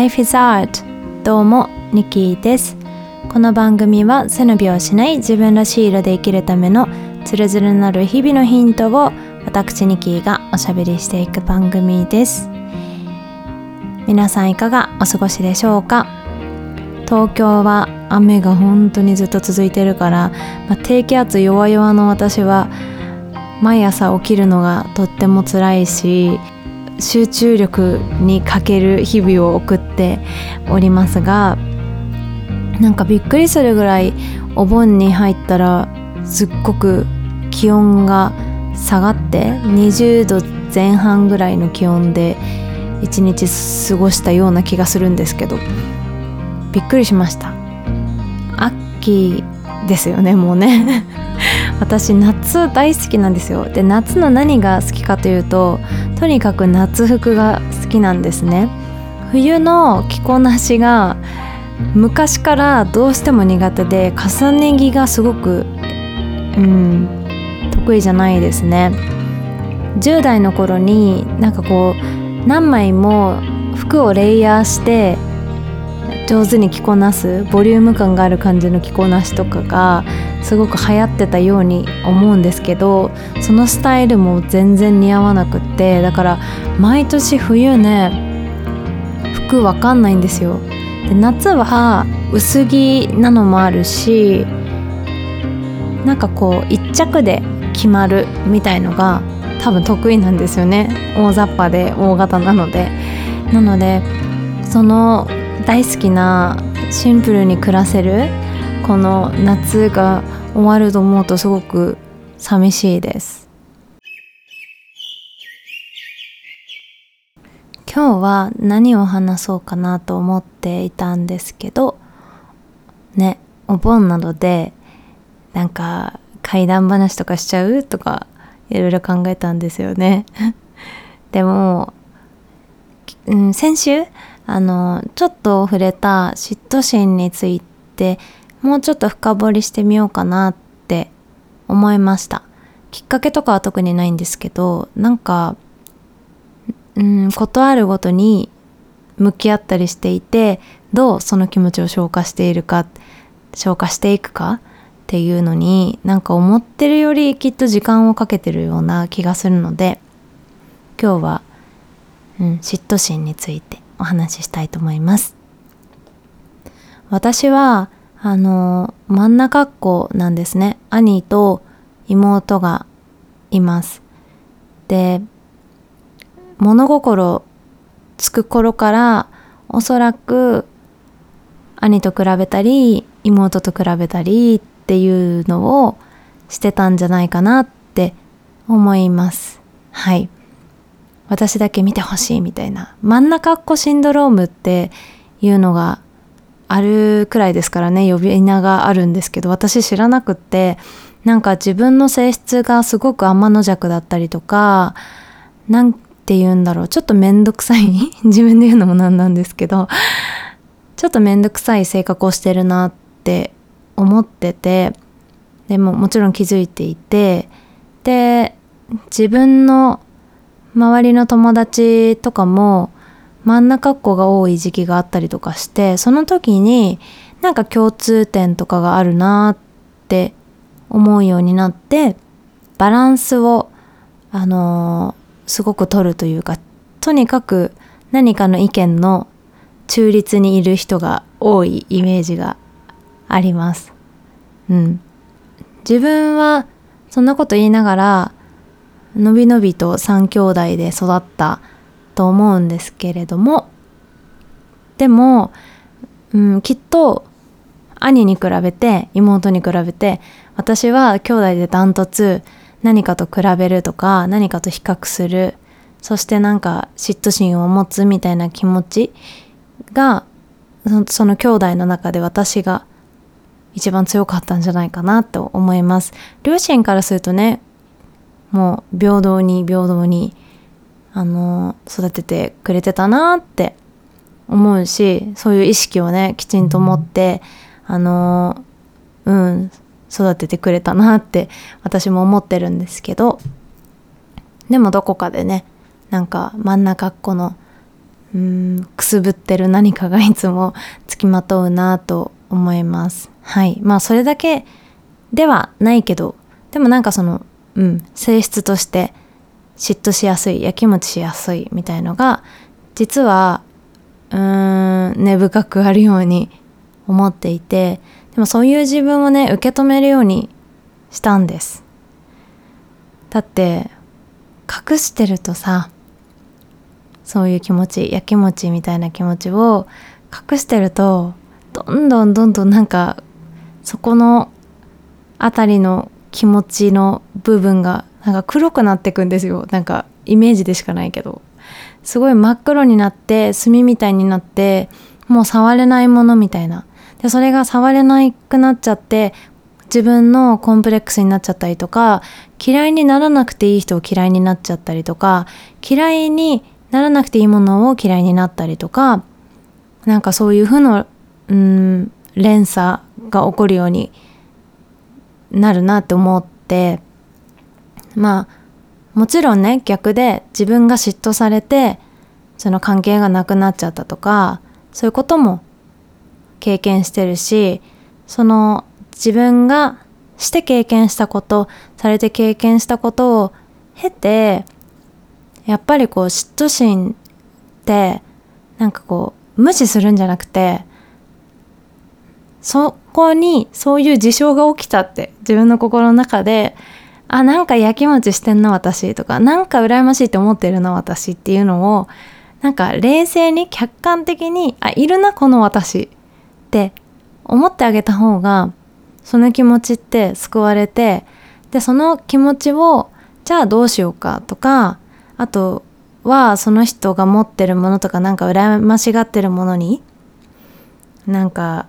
Life is Art どうもニキです。この番組は背伸びをしない自分らしい色で生きるためのつるつるなる日々のヒントを私ニキーがおしゃべりしていく番組です。皆さんいかがお過ごしでしょうか？東京は雨が本当にずっと続いてるから、まあ、低気圧弱々の私は毎朝起きるのがとっても辛いし集中力に欠ける日々を送っておりますがなんかびっくりするぐらいお盆に入ったらすっごく気温が下がって20度前半ぐらいの気温で一日過ごしたような気がするんですけどびっくりしました。秋ですよねもうね。私夏大好きなんですよ。で夏の何が好きかというととにかく夏服が好きなんですね。冬の着こなしが昔からどうしても苦手で重ね着がすごくうん得意じゃないですね。10代の頃になんかこう何枚も服をレイヤーして上手に着こなすボリューム感がある感じの着こなしとかがすごく流行ってたように思うんですけどそのスタイルも全然似合わなくってだから毎年冬ね服わかんないんですよ。で夏は薄着なのもあるしなんかこう一着で決まるみたいのが多分得意なんですよね。大雑把で大型なので。なのでその大好きなシンプルに暮らせるこの夏が終わると思うとすごく寂しいです。今日は何を話そうかなと思っていたんですけどねお盆などでなんか怪談話とかしちゃうとかいろいろ考えたんですよね。でも、うん、先週あのちょっと触れた嫉妬心についてもうちょっと深掘りしてみようかなって思いましたきっかけとかは特にないんですけどなんかうんことあるごとに向き合ったりしていてどうその気持ちを消化しているか消化していくかっていうのになんか思ってるよりきっと時間をかけてるような気がするので今日は、うん、嫉妬心についてお話ししたいと思います。私は、あの、真ん中っ子なんですね。兄と妹がいます。で、物心つく頃からおそらく兄と比べたり妹と比べたりっていうのをしてたんじゃないかなって思います。はい。私だけ見てほしいみたいな真ん中っ子シンドロームっていうのがあるくらいですからね呼び名があるんですけど私知らなくってなんか自分の性質がすごく天の弱だったりとかなんて言うんだろうちょっとめんどくさい 自分で言うのもなんなんですけどちょっとめんどくさい性格をしてるなって思っててでももちろん気づいていてで自分の周りの友達とかも真ん中っ子が多い時期があったりとかしてその時になんか共通点とかがあるなって思うようになってバランスをあのー、すごく取るというかとにかく何かの意見の中立にいる人が多いイメージがあります。うん。自分はそんなこと言いながらのびのびと3兄弟で育ったと思うんですけれどもでも、うん、きっと兄に比べて妹に比べて私は兄弟でダントツ何かと比べるとか何かと比較するそしてなんか嫉妬心を持つみたいな気持ちがその兄弟の中で私が一番強かったんじゃないかなと思います。両親からするとねもう平等に平等にあの育ててくれてたなって思うしそういう意識をねきちんと持ってあのうん育ててくれたなって私も思ってるんですけどでもどこかでねなんか真ん中っ子のうんくすぶってる何かがいつもつきまとうなと思います。はい。まあそれだけではないけどでもなんかそのうん性質として嫉妬しやすいやきもちしやすいみたいのが実はうーん根深くあるように思っていてでもそういう自分をね受け止めるようにしたんです。だって隠してるとさそういう気持ちやきもちみたいな気持ちを隠してるとどんどんどんどんなんかそこの辺りの気持ちの部分がなんか黒くなってくんですよ。なんかイメージでしかないけど。すごい真っ黒になって炭みたいになってもう触れないものみたいな。でそれが触れなくなっちゃって自分のコンプレックスになっちゃったりとか嫌いにならなくていい人を嫌いになっちゃったりとか嫌いにならなくていいものを嫌いになったりとかなんかそういう負のうん連鎖が起こるようになるなって思って。まあもちろんね逆で自分が嫉妬されてその関係がなくなっちゃったとかそういうことも経験してるしその自分がして経験したことされて経験したことを経てやっぱりこう嫉妬心ってなんかこう無視するんじゃなくてそこにそういう事象が起きたって自分の心の中であなんかやきもちしてんな私とかなんか羨ましいって思ってるな私っていうのをなんか冷静に客観的にあいるなこの私って思ってあげた方がその気持ちって救われてでその気持ちをじゃあどうしようかとかあとはその人が持ってるものとかなんか羨ましがってるものになんか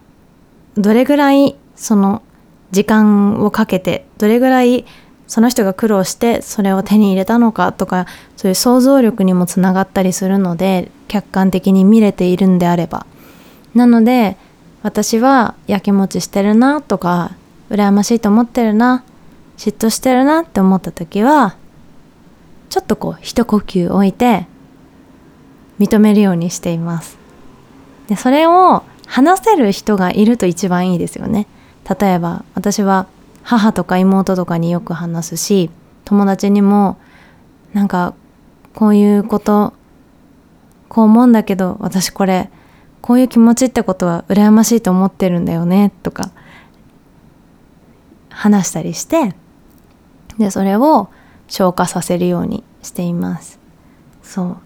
どれぐらいその時間をかけてどれぐらいその人が苦労してそれを手に入れたのかとかそういう想像力にもつながったりするので客観的に見れているんであれば。なので私はやきもちしてるなとか羨ましいと思ってるな嫉妬してるなって思った時はちょっとこう一呼吸置いて認めるようにしています。でそれを話せる人がいると一番いいですよね。例えば私は母とか妹とかによく話すし友達にもなんかこういうことこう思うんだけど私これこういう気持ちってことは羨ましいと思ってるんだよねとか話したりしてでそれを消化させるようにしています。そう。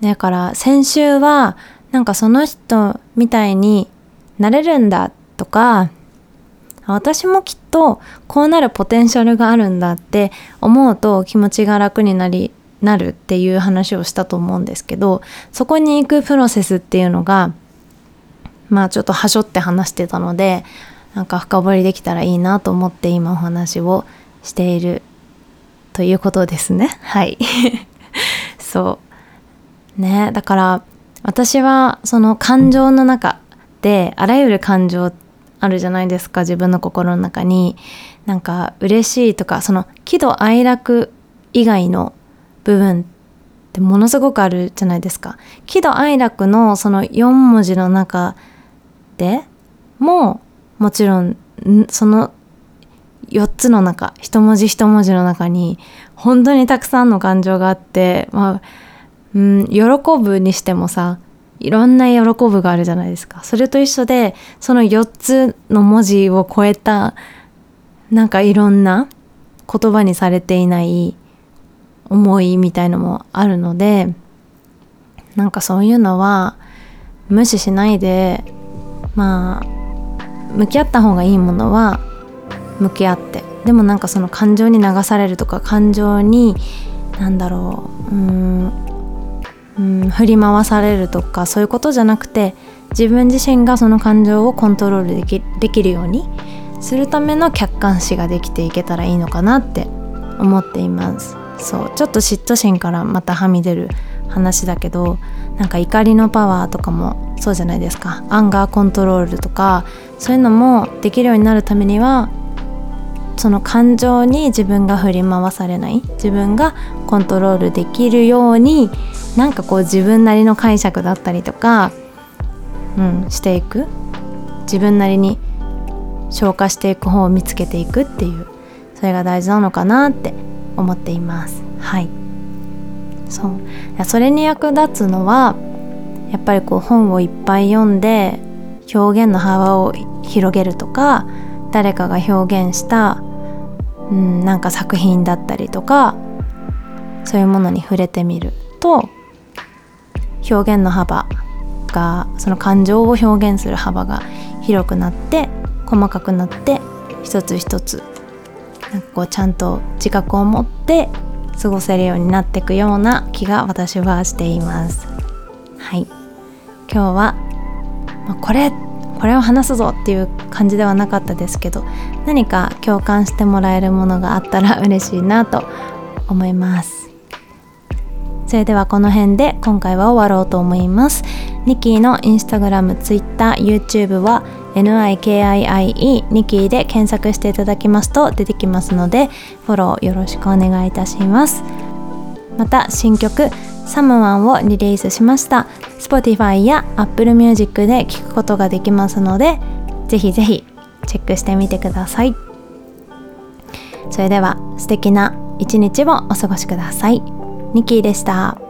だから先週はなんかその人みたいになれるんだとか私もきっとこうなるポテンシャルがあるんだって思うと気持ちが楽になりなるっていう話をしたと思うんですけどそこに行くプロセスっていうのがまあちょっとはしょって話してたのでなんか深掘りできたらいいなと思って今お話をしているということですね。はい。そう。ね。だから私はその感情の中であらゆる感情あるじゃないですか自分の心の中に。なんか嬉しいとかその喜怒哀楽以外の部分ってものすごくあるじゃないですか。喜怒哀楽のその4文字の中でももちろんその4つの中一文字一文字の中に本当にたくさんの感情があってまあうん喜ぶにしてもさいろんな喜ぶがあるじゃないですか。それと一緒でその4つの文字を超えたなんかいろんな言葉にされていない思いみたいのもあるのでなんかそういうのは無視しないでまあ向き合った方がいいものは向き合って。でもなんかその感情に流されるとか感情に何だろううんうん振り回されるとかそういうことじゃなくて自分自身がその感情をコントロールできできるようにするための客観視ができていけたらいいのかなって思っています。そうちょっと嫉妬心からまたはみ出る話だけどなんか怒りのパワーとかもそうじゃないですか。アンガーコントロールとかそういうのもできるようになるためにはその感情に自分が振り回されない自分がコントロールできるようになんかこう自分なりの解釈だったりとか、うん、していく。自分なりに消化していく方を見つけていくっていうそれが大事なのかなって思っています。はい。そう。それに役立つのはやっぱりこう本をいっぱい読んで表現の幅を広げるとか誰かが表現した、うん、なんか作品だったりとかそういうものに触れてみると表現の幅がその感情を表現する幅が広くなって細かくなって一つ一つなんかこうちゃんと自覚を持って過ごせるようになっていくような気が私はしています。はい。今日は、まあ、これこれを話すぞっていう感じではなかったですけど何か共感してもらえるものがあったら嬉しいなと思います。それではこの辺で今回は終わろうと思います。ニキーのインスタグラム、ツイッター、YouTube は NIKIIE ニキーで検索していただきますと出てきますのでフォローよろしくお願いいたします。また新曲サムワンをリリースしました。Spotify や Apple Music で聴くことができますのでぜひぜひチェックしてみてください。それでは素敵な一日をお過ごしください。ニキーでした。